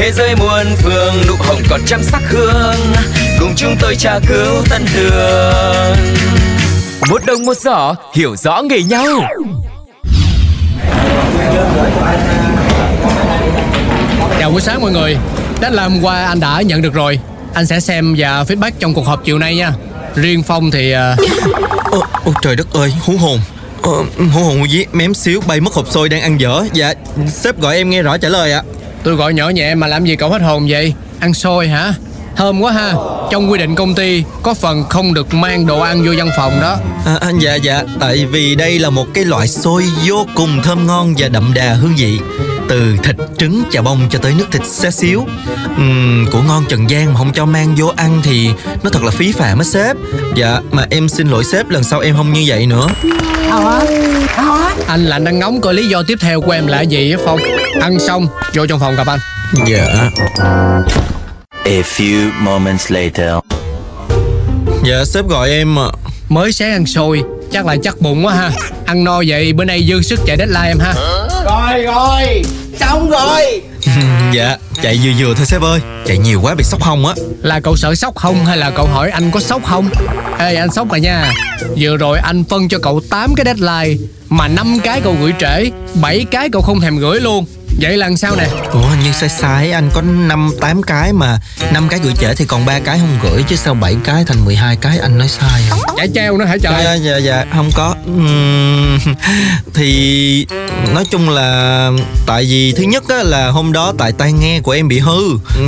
Thế giới muôn phương nụ hồng còn trăm sắc hương. Cùng chúng tôi tra cứu tân đường Một đồng một giỏ hiểu rõ nghề nhau. Chào buổi sáng mọi người. Đã làm qua anh đã nhận được rồi. Anh sẽ xem và feedback trong cuộc họp chiều nay nha. Riêng Phong thì ờ, Ô, ô trời đất ơi, hú hồn. Ờ, hú hồn với mém xíu bay mất hộp xôi đang ăn dở. Dạ, sếp gọi em nghe rõ trả lời ạ Tôi gọi nhỏ nhẹ mà làm gì cậu hết hồn vậy? Ăn xôi hả? Thơm quá ha. Trong quy định công ty Có phần không được mang đồ ăn vô văn phòng đó. À, à, Dạ, dạ, tại vì đây là một cái loại xôi vô cùng thơm ngon và đậm đà hương vị. Từ thịt, trứng, chà bông cho tới nước thịt xé xíu. Ừm, Của ngon Trần gian mà không cho mang vô ăn thì nó thật là phí phạm á sếp. Dạ, mà em xin lỗi sếp lần sau em không như vậy nữa. Anh là anh đang ngóng coi lý do tiếp theo của em là gì á Phong? Ăn xong vô trong phòng gặp anh. Dạ, A few moments later. Dạ sếp gọi em ạ. Mới sáng ăn xôi Chắc là chắc bụng quá ha. Ăn no vậy bữa nay dư sức chạy deadline em ha Rồi rồi. Xong rồi. Dạ, chạy vừa vừa thôi sếp ơi. Chạy nhiều quá bị sốc hông á. Là cậu sợ sốc không hay là cậu hỏi anh có sốc không Ê anh sốc rồi nha. Vừa rồi anh phân cho cậu 8 cái deadline Mà 5 cái cậu gửi trễ 7 cái cậu không thèm gửi luôn Vậy là làm sao nè. Ủa như sai sai anh có 5 8 cái mà 5 cái gửi trễ thì còn ba cái không gửi chứ sao 7 cái thành 12 cái anh nói sai à? Chạy treo nữa hả trời? Dạ dạ dạ không có. Thì nói chung là Tại vì thứ nhất á, là hôm đó tại tai nghe của em bị hư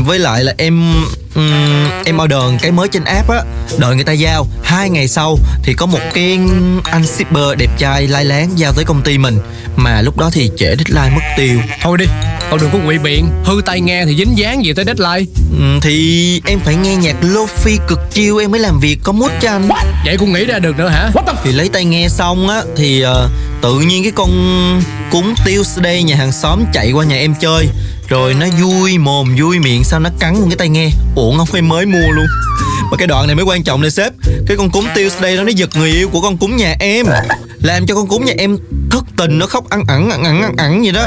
Với lại là em ừm, Em order cái mới trên app á. Đợi người ta giao Hai ngày sau thì có một cái anh shipper đẹp trai lai láng giao tới công ty mình. Mà lúc đó thì trễ deadline mất tiêu. Thôi đi Cậu đừng có quỵ biện. Hư tay nghe thì dính dáng gì tới deadline? Ừm, Thì em phải nghe nhạc lofi cực chill em mới làm việc có mút cho anh. Vậy cũng nghĩ ra được nữa hả? Thì lấy tay nghe xong á Thì ờ, tự nhiên cái con cúng Tuesday nhà hàng xóm chạy qua nhà em chơi Rồi nó vui mồm vui miệng Sao nó cắn một cái tay nghe. Ủa không em mới mua luôn. Mà cái đoạn này mới quan trọng nè sếp. Cái con cúng Tuesday đó nó giật người yêu của con cúng nhà em. Làm cho con cúng nhà em thất tình Nó khóc ăn ẳng ăn ẳng ăn ẳng gì đó.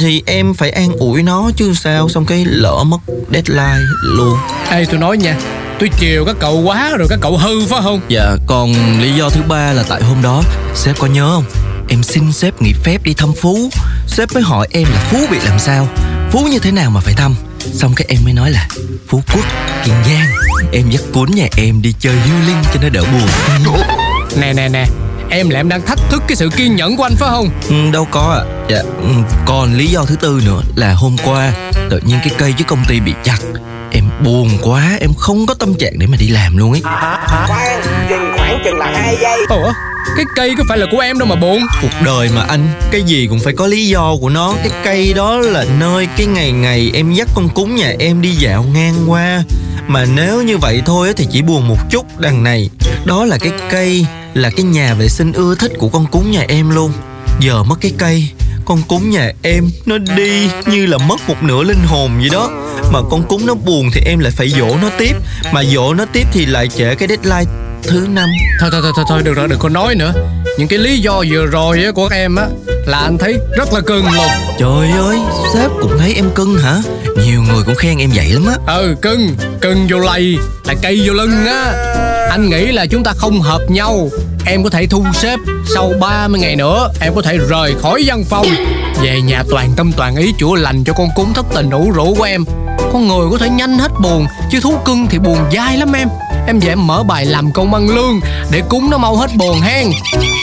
Thì em phải an ủi nó chứ sao? Xong cái lỡ mất deadline luôn. Ê tôi nói nha Tôi chiều các cậu quá rồi các cậu hư phải không? Dạ còn lý do thứ ba là tại hôm đó Sếp có nhớ không? Em xin sếp nghỉ phép đi thăm Phú. Sếp mới hỏi em là Phú bị làm sao Phú như thế nào mà phải thăm? Xong cái em mới nói là Phú Quốc, Kiên Giang Em dắt cuốn nhà em đi chơi healing cho nó đỡ buồn. Nè nè nè Em là em đang thách thức cái sự kiên nhẫn của anh phải không? Ừ, Đâu có ạ. Dạ ừ, Còn lý do thứ tư nữa là hôm qua Tự nhiên cái cây với công ty bị chặt. Em buồn quá Em không có tâm trạng để mà đi làm luôn ấy. Khoan Dừng khoảng chừng là 2 giây. Ủa cái cây có phải là của em đâu mà buồn Cuộc đời mà anh, Cái gì cũng phải có lý do của nó. Cái cây đó là nơi cái ngày ngày Em dắt con cúng nhà em đi dạo ngang qua. Mà nếu như vậy thôi thì chỉ buồn một chút, đằng này. Đó là cái cây, Là cái nhà vệ sinh ưa thích của con cúng nhà em luôn. Giờ mất cái cây, Con cúng nhà em Nó đi như là mất một nửa linh hồn vậy đó. Mà con cúng nó buồn thì em lại phải dỗ nó tiếp. Mà dỗ nó tiếp thì lại trễ cái deadline thứ năm. Thôi thôi thôi thôi, thôi được rồi đừng có nói nữa. Những cái lý do vừa rồi á của em á Là anh thấy rất là cưng luôn. Trời ơi, sếp cũng thấy em cưng hả? Nhiều người cũng khen em vậy lắm á. Ừ cưng Cưng vô lầy Là cây vô lưng á. Anh nghĩ là chúng ta không hợp nhau. Em có thể thu xếp Sau 30 ngày nữa Em có thể rời khỏi văn phòng. Về nhà toàn tâm toàn ý chữa lành cho con cúng thất tình ủ rũ của em. Con người có thể nhanh hết buồn Chứ thú cưng thì buồn dai lắm em Em về em mở bài làm công ăn lương Để cúng nó mau hết buồn hen.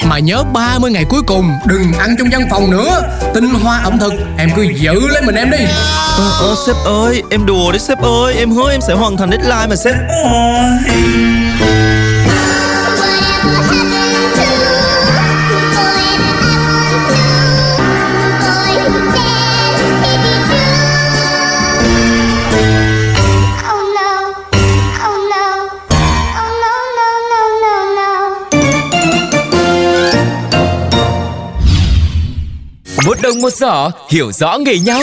Mà nhớ 30 ngày cuối cùng Đừng ăn trong văn phòng nữa. Tinh hoa ẩm thực Em cứ giữ lấy mình em đi. Ờ, ờ, sếp ơi, em đùa đấy sếp ơi. Em hứa em sẽ hoàn thành deadline mà sếp một giỏ hiểu rõ nghề nhau.